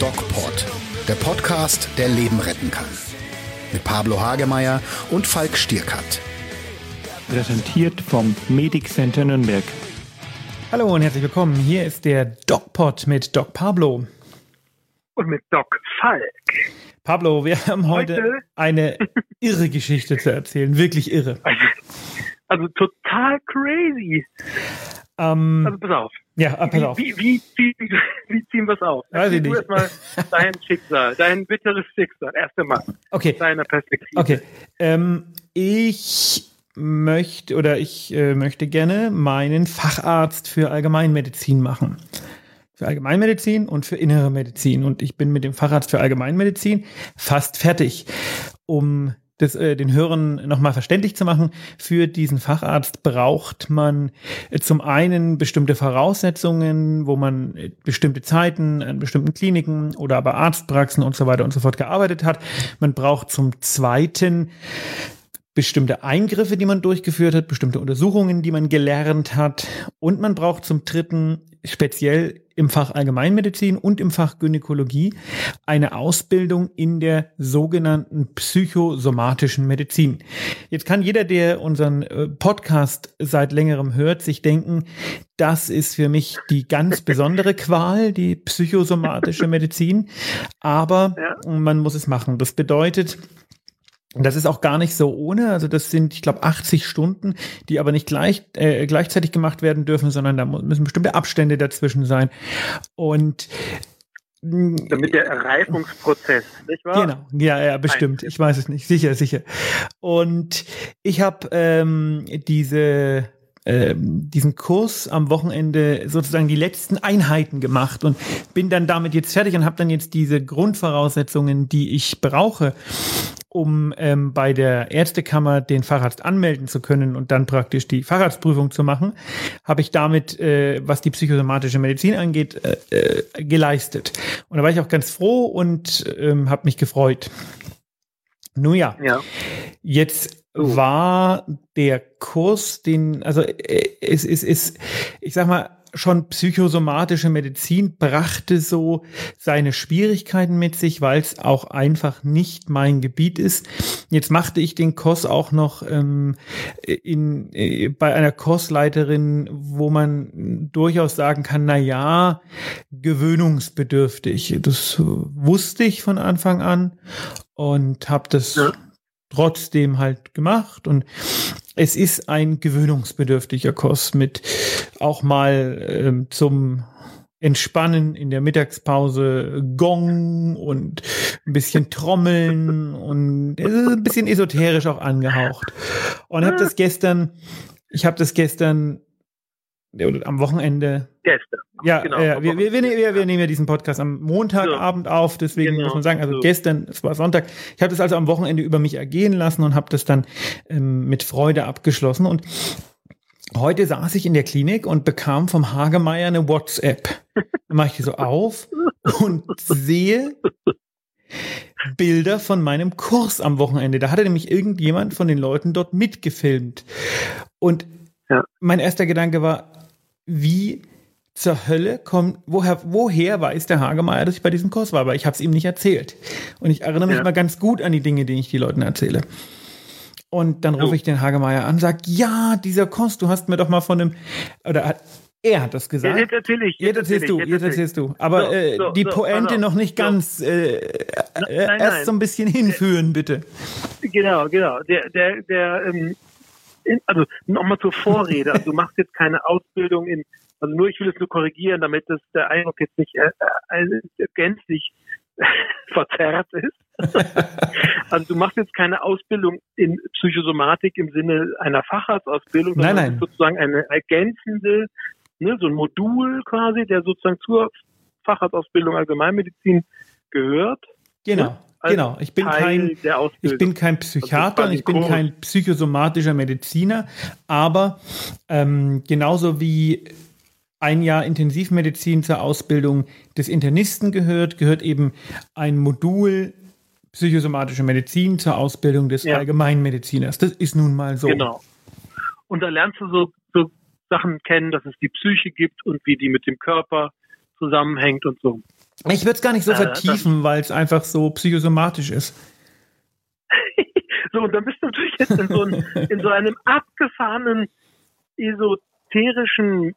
DocPod, der Podcast, der Leben retten kann. Mit Pablo Hagemeyer und Falk Stierkat. Präsentiert vom Medic Center Nürnberg. Hallo und herzlich willkommen. Hier ist der DocPod mit Doc Pablo. Und mit Doc Falk. Pablo, wir haben heute, heute eine irre Geschichte zu erzählen. Wirklich irre. Also, also total crazy. Ähm, also pass auf. Ja, ah, pass auf. Wie, wie, wie, wie ziehen wir es auf? Weiß ich nicht. erstmal dein Schicksal, dein bitteres Schicksal. Erst einmal. Okay. Deiner Perspektive. Okay. Ähm, ich möchte oder ich äh, möchte gerne meinen Facharzt für Allgemeinmedizin machen. Für Allgemeinmedizin und für innere Medizin. Und ich bin mit dem Facharzt für Allgemeinmedizin fast fertig, um das, äh, den Hörern nochmal verständlich zu machen, für diesen Facharzt braucht man äh, zum einen bestimmte Voraussetzungen, wo man äh, bestimmte Zeiten an bestimmten Kliniken oder aber Arztpraxen und so weiter und so fort gearbeitet hat. Man braucht zum zweiten bestimmte Eingriffe, die man durchgeführt hat, bestimmte Untersuchungen, die man gelernt hat. Und man braucht zum dritten speziell im Fach Allgemeinmedizin und im Fach Gynäkologie eine Ausbildung in der sogenannten psychosomatischen Medizin. Jetzt kann jeder, der unseren äh, Podcast seit längerem hört, sich denken, das ist für mich die ganz besondere Qual, die psychosomatische Medizin. Aber man muss es machen. Das bedeutet, das ist auch gar nicht so ohne. Also das sind, ich glaube, 80 Stunden, die aber nicht gleich, äh, gleichzeitig gemacht werden dürfen, sondern da müssen bestimmte Abstände dazwischen sein. Und mm, damit der Reifungsprozess, nicht wahr? Genau, ja, ja, bestimmt. Ich weiß es nicht, sicher, sicher. Und ich habe ähm, diese ähm, diesen Kurs am Wochenende sozusagen die letzten Einheiten gemacht und bin dann damit jetzt fertig und habe dann jetzt diese Grundvoraussetzungen, die ich brauche, um ähm, bei der Ärztekammer den Facharzt anmelden zu können und dann praktisch die Facharztprüfung zu machen, habe ich damit, äh, was die psychosomatische Medizin angeht, äh, äh, geleistet. Und da war ich auch ganz froh und ähm, habe mich gefreut. Nun ja, ja. jetzt uh. war der Kurs, den, also äh, es ist, ist, ich sag mal, schon psychosomatische Medizin brachte so seine Schwierigkeiten mit sich, weil es auch einfach nicht mein Gebiet ist. Jetzt machte ich den Kurs auch noch ähm, in, äh, bei einer Kursleiterin, wo man durchaus sagen kann, na ja, gewöhnungsbedürftig. Das wusste ich von Anfang an und habe das ja. Trotzdem halt gemacht und es ist ein gewöhnungsbedürftiger Kurs mit auch mal ähm, zum Entspannen in der Mittagspause Gong und ein bisschen Trommeln und es ist ein bisschen esoterisch auch angehaucht. Und habe das gestern, ich habe das gestern am Wochenende. Gestern. Ja, genau. Äh, wir, wir, wir, wir, nehmen ja diesen Podcast am Montagabend so. auf, deswegen genau. muss man sagen, also so. gestern, es war Sonntag, ich habe das also am Wochenende über mich ergehen lassen und habe das dann ähm, mit Freude abgeschlossen. Und heute saß ich in der Klinik und bekam vom Hagemeier eine WhatsApp. Dann mache ich die so auf und sehe Bilder von meinem Kurs am Wochenende. Da hatte nämlich irgendjemand von den Leuten dort mitgefilmt. Und ja. mein erster Gedanke war, wie zur Hölle kommt, woher, woher weiß der Hagemeier, dass ich bei diesem Kurs war? Aber ich habe es ihm nicht erzählt. Und ich erinnere mich ja. mal ganz gut an die Dinge, die ich die Leuten erzähle. Und dann rufe ich den Hagemeier an, sag, ja, dieser Kurs, du hast mir doch mal von einem, oder hat, er hat das gesagt. Jetzt erzähle ich. Jetzt, erzählst du, jetzt erzählst du. Aber so, äh, so, die Pointe so, noch nicht ganz, äh, äh, nein, erst nein. so ein bisschen hinführen, bitte. Genau, genau. Der, der, der, ähm, also nochmal zur Vorrede. Also du machst jetzt keine Ausbildung in also nur, ich will es nur korrigieren, damit das der Eindruck jetzt nicht äh, äh, gänzlich verzerrt ist. also du machst jetzt keine Ausbildung in Psychosomatik im Sinne einer Facharztausbildung, sondern nein, nein. sozusagen eine ergänzende, ne, so ein Modul quasi, der sozusagen zur Facharztausbildung Allgemeinmedizin gehört. Genau. Genau, ich bin kein, ich bin kein Psychiater und ich bin kein psychosomatischer Mediziner, aber ähm, genauso wie ein Jahr Intensivmedizin zur Ausbildung des Internisten gehört, gehört eben ein Modul psychosomatische Medizin zur Ausbildung des ja. Allgemeinmediziners. Das ist nun mal so. Genau. Und da lernst du so, so Sachen kennen, dass es die Psyche gibt und wie die mit dem Körper zusammenhängt und so. Ich würde es gar nicht so Äh, vertiefen, weil es einfach so psychosomatisch ist. So, und dann bist du natürlich jetzt in so, ein, in so einem abgefahrenen, esoterischen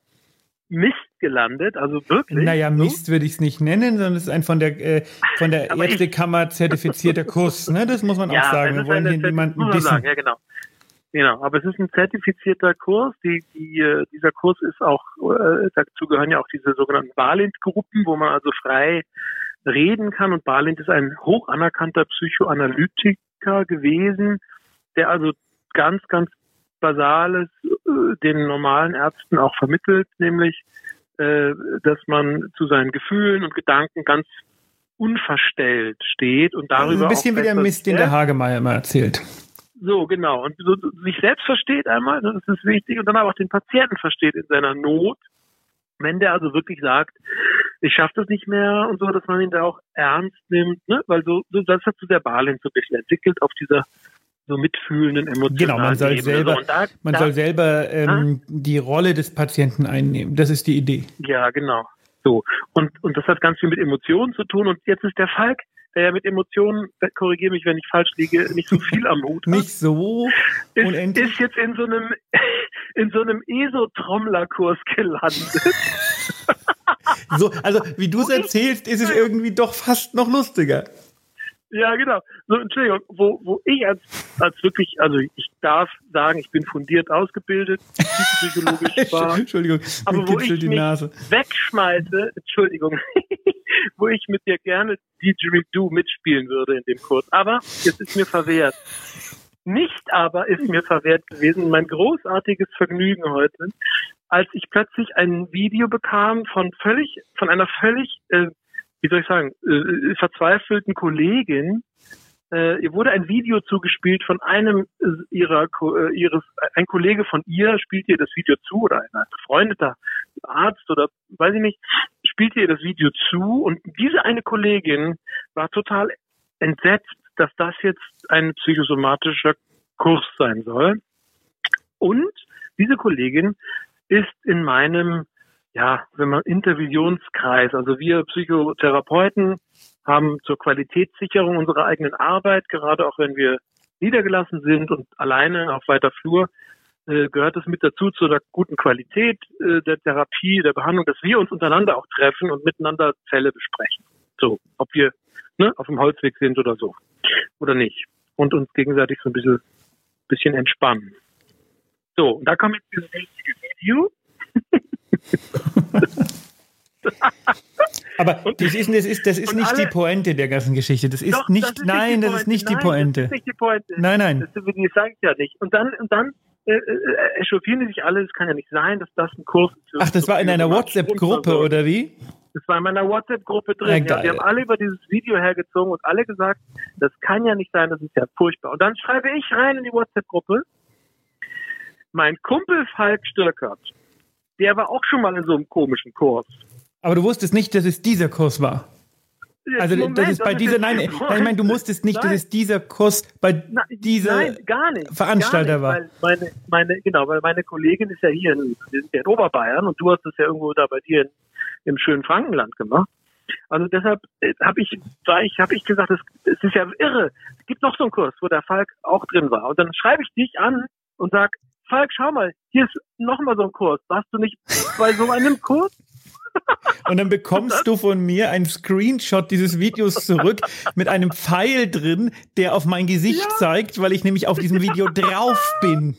Mist gelandet, also wirklich. Naja, so. Mist würde ich es nicht nennen, sondern es ist ein von der, äh, von der Ärztekammer zertifizierter Kurs. Ne? Das muss man Ja, auch sagen. Wir wollen hier niemanden dissen. sagen, ja genau. Genau, aber es ist ein zertifizierter Kurs. Die, die, äh, dieser Kurs ist auch, äh, dazu gehören ja auch diese sogenannten Balint-Gruppen, wo man also frei reden kann. Und Balint ist ein hoch anerkannter Psychoanalytiker gewesen, der also ganz, ganz Basales äh, den normalen Ärzten auch vermittelt, nämlich, äh, dass man zu seinen Gefühlen und Gedanken ganz unverstellt steht und darüber Also ein bisschen wie der Mist, den der Hagemeier immer erzählt. So, genau. Und so, sich selbst versteht einmal, das ist wichtig, und dann aber auch den Patienten versteht in seiner Not. Wenn der also wirklich sagt, ich schaffe das nicht mehr und so, dass man ihn da auch ernst nimmt, ne? Weil so, so das hat so der Balin so ein bisschen entwickelt auf dieser so mitfühlenden emotionalen Genau, man soll Ebene. selber- da, Man da, soll selber ähm, die Rolle des Patienten einnehmen. Das ist die Idee. Ja, genau. So. Und, und das hat ganz viel mit Emotionen zu tun. Und jetzt ist der Falk, der mit Emotionen, korrigiere mich, wenn ich falsch liege, nicht so viel am Hut hat. Nicht so ist, unendlich. ist jetzt in so einem in so einem ESO-Trommlerkurs gelandet. So, also wie du es erzählst, ist es irgendwie doch fast noch lustiger. Ja, genau. So, Entschuldigung, wo, wo ich als, als wirklich, also ich darf sagen, ich bin fundiert ausgebildet, psychologisch war, Entschuldigung, aber wo ich mich Nase. wegschmeiße, Entschuldigung, wo ich mit dir gerne Didgeridoo mitspielen würde in dem Kurs. Aber es ist mir verwehrt. Nicht aber ist mir verwehrt gewesen mein großartiges Vergnügen heute, als ich plötzlich ein Video bekam von völlig, von einer völlig, äh, wie soll ich sagen, äh, verzweifelten Kollegin. Äh, ihr wurde ein Video zugespielt von einem äh, ihrer, äh, ihres, ein Kollege von ihr spielt ihr das Video zu oder ein befreundeter Arzt oder weiß ich nicht, spielt ihr das Video zu und diese eine Kollegin war total entsetzt, dass das jetzt ein psychosomatischer Kurs sein soll. Und diese Kollegin ist in meinem, ja, wenn man Intervisionskreis, also wir Psychotherapeuten haben zur Qualitätssicherung unserer eigenen Arbeit, gerade auch wenn wir niedergelassen sind und alleine auf weiter Flur, äh, gehört es mit dazu zu der guten Qualität äh, der Therapie, der Behandlung, dass wir uns untereinander auch treffen und miteinander Fälle besprechen. So, ob wir ne, auf dem Holzweg sind oder so. Oder nicht. Und uns gegenseitig so ein bisschen, bisschen entspannen. So, und da kam jetzt dieses Video. Aber das ist, das ist, das ist nicht alle- die Pointe der ganzen Geschichte. Das ist Doch, nicht, das ist nein, das ist nicht die Pointe. Das ist nicht die Pointe. Nein, nein. Das, sage ich ja nicht. Und dann, und dann äh, äh, echauffieren die sich alle, es kann ja nicht sein, dass das ein Kurs ist. Ach, das für war in einer WhatsApp-Gruppe, oder wie? Das war in meiner WhatsApp-Gruppe drin. Ja, die haben alle über dieses Video hergezogen und alle gesagt, das kann ja nicht sein, das ist ja furchtbar. Und dann schreibe ich rein in die WhatsApp-Gruppe, mein Kumpel Falk Stürkert, der war auch schon mal in so einem komischen Kurs. Aber du wusstest nicht, dass es dieser Kurs war. Also Moment, das ist bei das dieser, nein, nein, ich meine, du musstest nicht, dass Nein. es dieser Kurs bei Nein, dieser nein, gar nicht. Veranstalter gar nicht, war. Weil meine, meine, genau, weil meine Kollegin ist ja hier in, wir sind ja in Oberbayern und du hast es ja irgendwo da bei dir in, im schönen Frankenland gemacht. Also deshalb äh, habe ich, war ich, habe ich gesagt, es, es ist ja irre. Es gibt noch so einen Kurs, wo der Falk auch drin war. Und dann schreibe ich dich an und sag, Falk, schau mal, hier ist noch mal so ein Kurs. Warst du nicht bei so einem Kurs? Und dann bekommst du von mir einen Screenshot dieses Videos zurück mit einem Pfeil drin, der auf mein Gesicht Ja. zeigt, weil ich nämlich auf diesem Video drauf bin.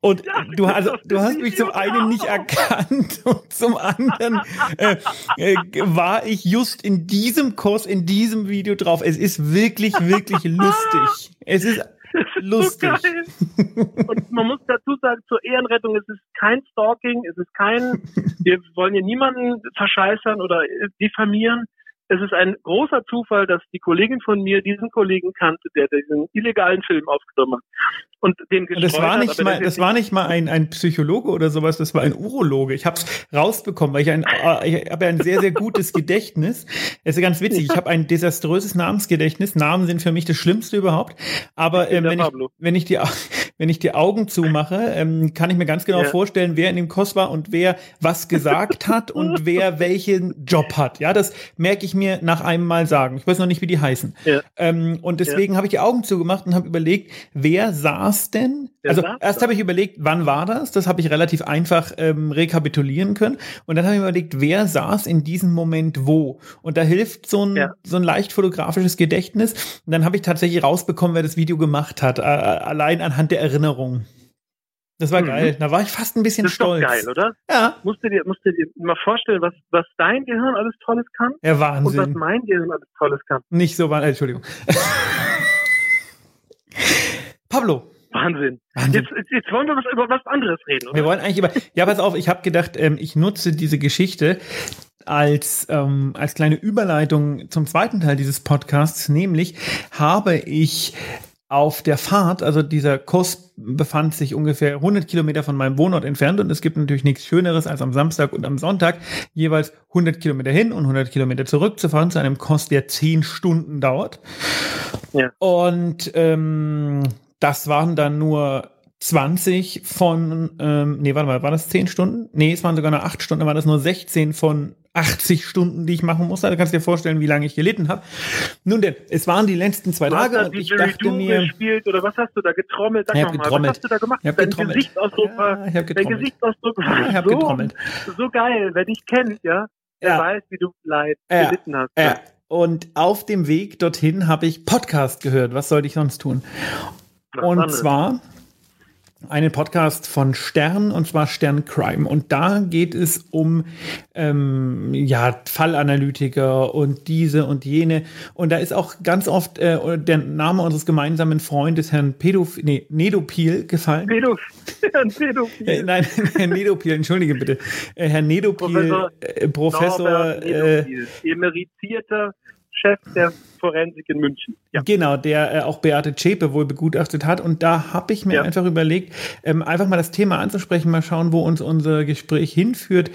Und Ja, du, also, du hast mich zum einen nicht erkannt und zum anderen äh, äh, war ich just in diesem Kurs, in diesem Video drauf. Es ist wirklich, wirklich lustig. Es ist lustig. So. Und man muss dazu sagen, zur Ehrenrettung, es ist kein Stalking, es ist kein, wir wollen hier niemanden verscheißern oder diffamieren. Es ist ein großer Zufall, dass die Kollegin von mir diesen Kollegen kannte, der diesen illegalen Film aufgenommen hat. Und den Und das war hat, nicht aber mal, das war nicht mal ein, ein Psychologe oder sowas, das war ein Urologe. Ich habe es rausbekommen, weil ich ein, äh, ich habe ein sehr, sehr gutes Gedächtnis. Es ist ganz witzig, ich habe ein desaströses Namensgedächtnis. Namen sind für mich das Schlimmste überhaupt. Aber ähm, wenn, ich, wenn ich die, wenn ich die Augen zumache, ähm, kann ich mir ganz genau Ja. vorstellen, wer in dem Kurs war und wer was gesagt hat und wer welchen Job hat. Ja, das merke ich mir nach einem Mal sagen. Ich weiß noch nicht, wie die heißen. Ja. Ähm, und deswegen habe ich die Augen zugemacht und habe überlegt, wer saß denn? Wer also saß erst habe ich überlegt, wann war das? Das habe ich relativ einfach ähm, rekapitulieren können. Und dann habe ich überlegt, wer saß in diesem Moment wo? Und da hilft so ein, Ja. so ein leicht fotografisches Gedächtnis. Und dann habe ich tatsächlich rausbekommen, wer das Video gemacht hat, äh, allein anhand der Erinnerung. Das war Mhm. geil. Da war ich fast ein bisschen Das ist doch stolz. geil, oder? Ja, Musst du dir, musst du dir mal vorstellen, was, was dein Gehirn alles Tolles kann ja, und was Wahnsinn. mein Gehirn alles Tolles kann. Nicht so äh, Entschuldigung. Pablo, Wahnsinn. Wahnsinn. Jetzt, jetzt, wollen wir was über was anderes reden, Wir oder? wollen eigentlich über. Ja, pass auf, ich habe gedacht, ähm, ich nutze diese Geschichte als, ähm, als kleine Überleitung zum zweiten Teil dieses Podcasts, nämlich habe ich auf der Fahrt, also dieser Kurs befand sich ungefähr 100 Kilometer von meinem Wohnort entfernt und es gibt natürlich nichts Schöneres als am Samstag und am Sonntag jeweils 100 Kilometer hin und 100 Kilometer zurück zu fahren zu einem Kurs, der 10 Stunden dauert. Ja. Und ähm, das waren dann nur 20 von, ähm, nee, warte mal, war das 10 Stunden? Nee, es waren sogar nur 8 Stunden, dann waren das nur 16 von 80 Stunden, die ich machen musste. Da kannst du dir vorstellen, wie lange ich gelitten habe. Nun denn, es waren die letzten zwei Du hast Tage da und ich dachte mir, gespielt oder was hast du da getrommelt? Sag Ich doch hab mal, getrommelt. was hast du da gemacht? Ich hab Dein getrommelt. Gesichtsausdruck Ja, war, ich hab dein getrommelt. Gesichtsausdruck war Ja, ich hab so, getrommelt. so geil. Wer dich kennt, ja, der Ja. weiß, wie du leid Ja. gelitten hast. Ja. Und auf dem Weg dorthin habe ich Podcast gehört. Was sollte ich sonst tun? Was Und zwar einen Podcast von Stern, und zwar Stern Crime. Und da geht es um ähm, ja, Fallanalytiker und diese und jene. Und da ist auch ganz oft äh, der Name unseres gemeinsamen Freundes, Herrn Pedoph nee, Nedopil, gefallen. Pädophil. Ein Pädophil. Äh, nein, Herr Nedopil, entschuldige bitte. Äh, Herr Nedopil, Professor äh, Professor Norbert äh, Nedopil, emeritierter Chef der Forensik in München. Ja. Genau, der äh, auch Beate Zschäpe wohl begutachtet hat. Und da habe ich mir Ja. einfach überlegt, ähm, einfach mal das Thema anzusprechen, mal schauen, wo uns unser Gespräch hinführt.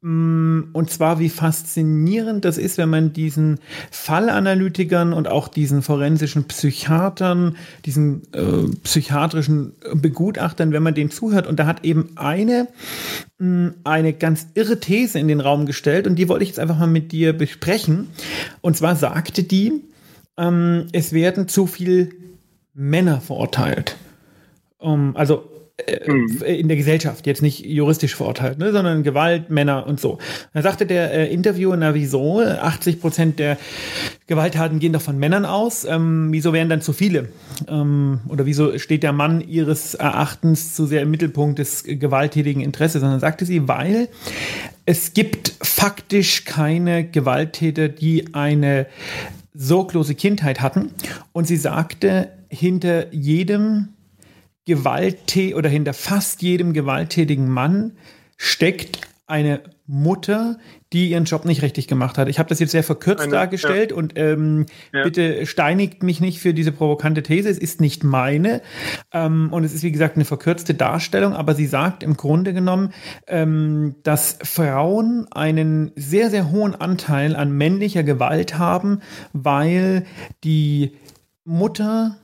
Mm, Und zwar, wie faszinierend das ist, wenn man diesen Fallanalytikern und auch diesen forensischen Psychiatern, diesen äh, psychiatrischen Begutachtern, wenn man denen zuhört. Und da hat eben eine eine ganz irre These in den Raum gestellt und die wollte ich jetzt einfach mal mit dir besprechen. Und zwar sagte die, ähm, es werden zu viel Männer verurteilt. Um, also äh, Mhm. In der Gesellschaft, jetzt nicht juristisch verurteilt, ne, sondern Gewalt, Männer und so. Da sagte der äh, Interviewer, na wieso, 80 Prozent der Gewalttaten gehen doch von Männern aus, ähm, wieso wären dann zu viele? Ähm, oder wieso steht der Mann ihres Erachtens zu sehr im Mittelpunkt des äh, gewalttätigen Interesses? Sondern sagte sie, weil es gibt faktisch keine Gewalttäter, die eine sorglose Kindheit hatten. Und sie sagte, hinter jedem Gewaltä oder hinter fast jedem gewalttätigen Mann steckt eine Mutter, die ihren Job nicht richtig gemacht hat. Ich habe das jetzt sehr verkürzt Eine- dargestellt und ähm, Ja. bitte steinigt mich nicht für diese provokante These. Es ist nicht meine ähm, und es ist wie gesagt eine verkürzte Darstellung, aber sie sagt im Grunde genommen, ähm, dass Frauen einen sehr, sehr hohen Anteil an männlicher Gewalt haben, weil die Mutter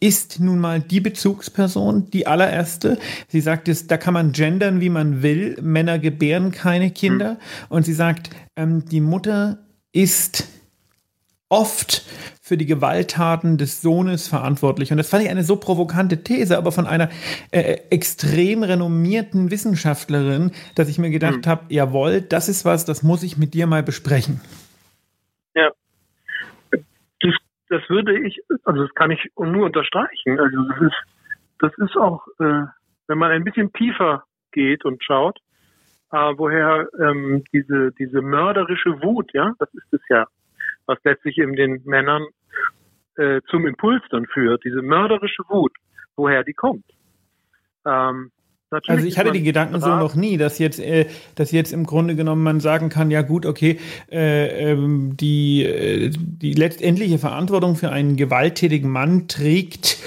ist nun mal die Bezugsperson, die allererste. Sie sagt, es, da kann man gendern, wie man will. Männer gebären keine Kinder. Und sie sagt, ähm, die Mutter ist oft für die Gewalttaten des Sohnes verantwortlich. Und das fand ich eine so provokante These, aber von einer äh, extrem renommierten Wissenschaftlerin, dass ich mir gedacht habe, jawohl, das ist was, das muss ich mit dir mal besprechen. Das, würde ich, also das kann ich nur unterstreichen. Also das ist, das ist auch, äh, wenn man ein bisschen tiefer geht und schaut, äh, woher ähm, diese, diese mörderische Wut, ja, das ist es ja, was letztlich in den Männern äh, zum Impuls dann führt, diese mörderische Wut, woher die kommt. Ähm, natürlich Also ich hatte die Gedanken so noch nie, dass jetzt, äh, dass jetzt im Grunde genommen man sagen kann, ja gut, okay, äh, ähm, die, äh, die letztendliche Verantwortung für einen gewalttätigen Mann trägt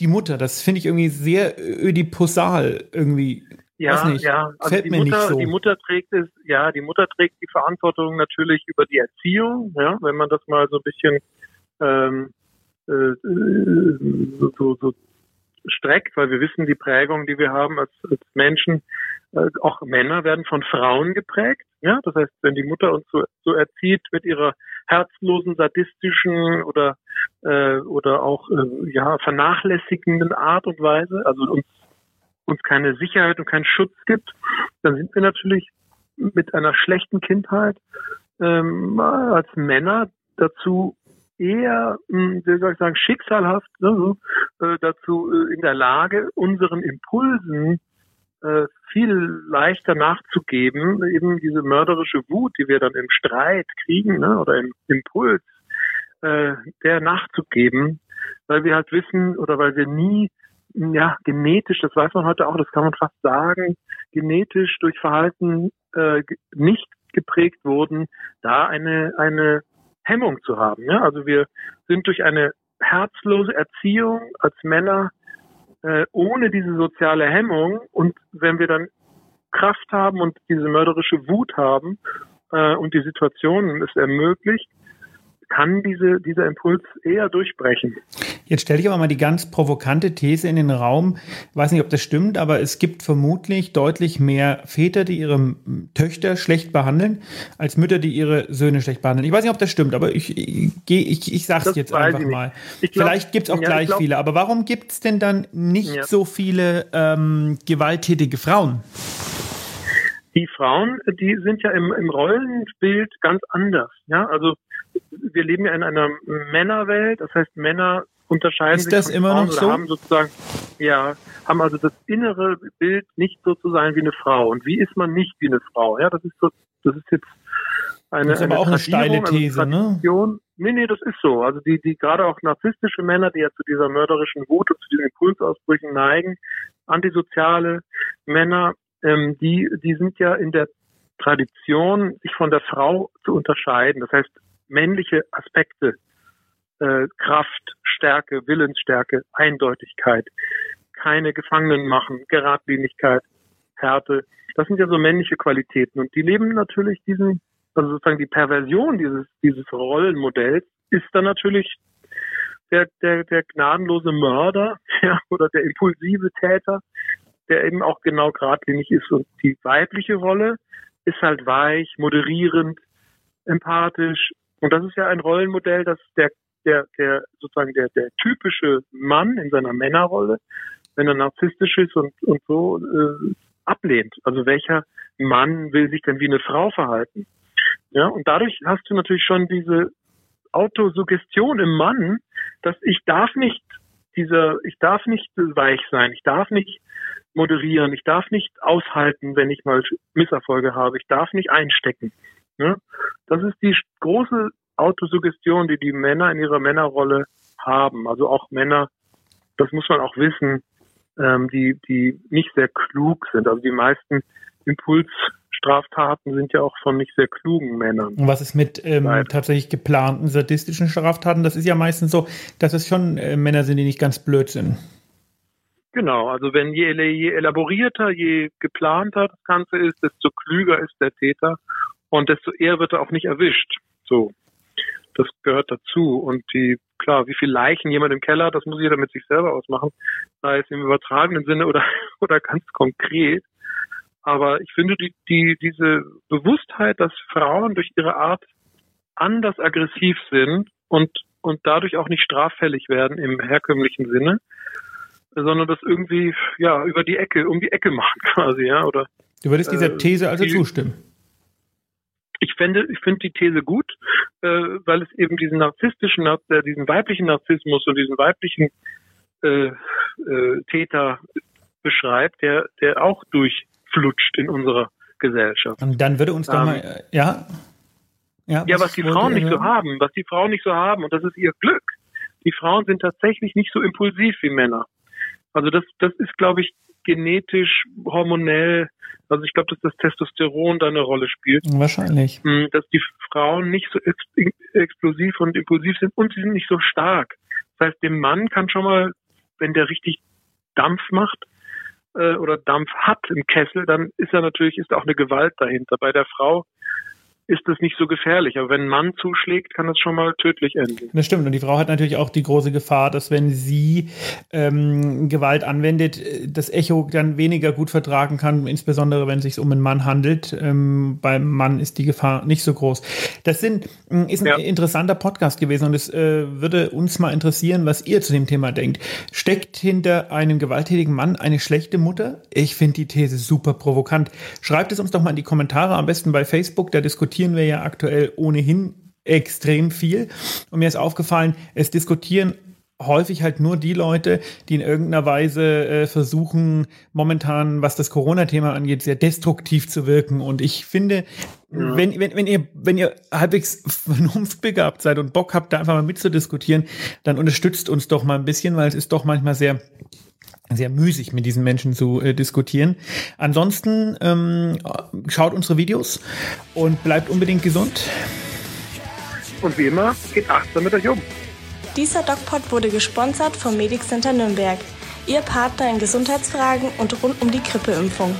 die Mutter. Das finde ich irgendwie sehr ödiposal irgendwie. Ja, nicht. ja, also Fällt die mir Mutter, nicht so. die Mutter trägt es, ja, die Mutter trägt die Verantwortung natürlich über die Erziehung, ja, wenn man das mal so ein bisschen ähm, äh, so, so streckt, weil wir wissen, die Prägung, die wir haben als, als Menschen, äh, auch Männer werden von Frauen geprägt. Ja, das heißt, wenn die Mutter uns so, so erzieht mit ihrer herzlosen, sadistischen oder äh, oder auch äh, ja vernachlässigenden Art und Weise, also uns uns keine Sicherheit und keinen Schutz gibt, dann sind wir natürlich mit einer schlechten Kindheit ähm, als Männer dazu eher, hm, wie soll ich sagen, schicksalhaft ne, äh, dazu äh, in der Lage, unseren Impulsen äh, viel leichter nachzugeben, eben diese mörderische Wut, die wir dann im Streit kriegen ne, oder im Impuls, äh, der nachzugeben, weil wir halt wissen oder weil wir nie ja, genetisch, das weiß man heute auch, das kann man fast sagen, genetisch durch Verhalten äh, nicht geprägt wurden, da eine, eine Hemmung zu haben. Ja? Also wir sind durch eine herzlose Erziehung als Männer äh, ohne diese soziale Hemmung und wenn wir dann Kraft haben und diese mörderische Wut haben äh, und die Situation es ermöglicht, kann diese, dieser Impuls eher durchbrechen. Jetzt stelle ich aber mal die ganz provokante These in den Raum. Ich weiß nicht, ob das stimmt, aber es gibt vermutlich deutlich mehr Väter, die ihre Töchter schlecht behandeln, als Mütter, die ihre Söhne schlecht behandeln. Ich weiß nicht, ob das stimmt, aber ich, ich, ich, ich sage es jetzt einfach mal. Glaub, Vielleicht gibt es auch ja, gleich glaub, viele, aber warum gibt es denn dann nicht ja. so viele ähm, gewalttätige Frauen? Die Frauen, die sind ja im, im Rollenbild ganz anders. Ja, also wir leben ja in einer Männerwelt, das heißt Männer unterscheiden ist sich das immer Frauen noch so? haben sozusagen ja haben also das innere Bild nicht so zu sein wie eine Frau. Und wie ist man nicht wie eine Frau? Ja das ist so das ist jetzt eine das ist aber auch eine steile These ne? Nee nee das ist so. Also die die gerade auch narzisstische Männer die ja zu dieser mörderischen Wut und zu diesen Impulsausbrüchen neigen antisoziale Männer ähm, die die sind ja in der Tradition sich von der Frau zu unterscheiden das heißt männliche Aspekte, äh, Kraft, Stärke, Willensstärke, Eindeutigkeit, keine Gefangenen machen, Geradlinigkeit, Härte. Das sind ja so männliche Qualitäten und die leben natürlich diesen, also sozusagen die Perversion dieses, dieses Rollenmodells ist dann natürlich der, der, der gnadenlose Mörder ja, oder der impulsive Täter, der eben auch genau geradlinig ist. Und die weibliche Rolle ist halt weich, moderierend, empathisch, und das ist ja ein Rollenmodell, das der, der, der sozusagen der, der typische Mann in seiner Männerrolle, wenn er narzisstisch ist und, und so, äh, ablehnt. Also welcher Mann will sich denn wie eine Frau verhalten? Ja, und dadurch hast du natürlich schon diese Autosuggestion im Mann, dass ich darf nicht dieser, ich darf nicht weich sein, ich darf nicht moderieren, ich darf nicht aushalten, wenn ich mal Misserfolge habe, ich darf nicht einstecken. Ne? Das ist die große Autosuggestion, die die Männer in ihrer Männerrolle haben. Also auch Männer, das muss man auch wissen, ähm, die, die nicht sehr klug sind. Also die meisten Impulsstraftaten sind ja auch von nicht sehr klugen Männern. Und was ist mit ähm, tatsächlich geplanten sadistischen Straftaten? Das ist ja meistens so, dass es schon äh, Männer sind, die nicht ganz blöd sind. Genau, also wenn je, je elaborierter, je geplanter das Ganze ist, desto klüger ist der Täter und desto eher wird er auch nicht erwischt. So. Das gehört dazu. Und die, klar, wie viel Leichen jemand im Keller, das muss jeder mit sich selber ausmachen, sei es im übertragenen Sinne oder, oder ganz konkret. Aber ich finde die, die, diese Bewusstheit, dass Frauen durch ihre Art anders aggressiv sind und, und dadurch auch nicht straffällig werden im herkömmlichen Sinne, sondern das irgendwie, ja, über die Ecke, um die Ecke machen quasi, ja, oder. Du würdest dieser äh, These also die, zustimmen? ich finde, ich finde die These gut, äh, weil es eben diesen narzisstischen, äh, diesen weiblichen Narzissmus und diesen weiblichen äh, äh, Täter beschreibt, der, der auch durchflutscht in unserer Gesellschaft. Und dann würde uns doch ähm, mal, äh, ja, ja, was, ja, was die Frauen nicht so haben, was die Frauen nicht so haben, und das ist ihr Glück. Die Frauen sind tatsächlich nicht so impulsiv wie Männer. Also das, das ist, glaube ich, genetisch, hormonell, also ich glaube, dass das Testosteron da eine Rolle spielt. Wahrscheinlich. Hm, dass die Frauen nicht so ex explosiv und impulsiv sind und sie sind nicht so stark. Das heißt, dem Mann kann schon mal, wenn der richtig Dampf macht äh, oder Dampf hat im Kessel, dann ist er natürlich, ist auch eine Gewalt dahinter. Bei der Frau ist das nicht so gefährlich. Aber wenn ein Mann zuschlägt, kann das schon mal tödlich enden. Das stimmt. Und die Frau hat natürlich auch die große Gefahr, dass wenn sie ähm, Gewalt anwendet, das Echo dann weniger gut vertragen kann, insbesondere wenn es sich um einen Mann handelt. Ähm, beim Mann ist die Gefahr nicht so groß. Das sind, hm, ist ein ja. interessanter Podcast gewesen und es äh, würde uns mal interessieren, was ihr zu dem Thema denkt. Steckt hinter einem gewalttätigen Mann eine schlechte Mutter? Ich finde die These super provokant. Schreibt es uns doch mal in die Kommentare, am besten bei Facebook, da diskutieren wir ja aktuell ohnehin extrem viel. Und mir ist aufgefallen, es diskutieren häufig halt nur die Leute, die in irgendeiner Weise äh, versuchen, momentan, was das Corona-Thema angeht, sehr destruktiv zu wirken. Und ich finde, ja. wenn, wenn, wenn, ihr, wenn ihr halbwegs vernunftbegabt seid und Bock habt, da einfach mal mitzudiskutieren, dann unterstützt uns doch mal ein bisschen, weil es ist doch manchmal sehr sehr müßig mit diesen Menschen zu äh, diskutieren. Ansonsten ähm, schaut unsere Videos und bleibt unbedingt gesund. Und wie immer, geht achtsam mit euch um. Dieser DocPod wurde gesponsert vom Medic Center Nürnberg, Ihr Partner in Gesundheitsfragen und rund um die Grippeimpfung.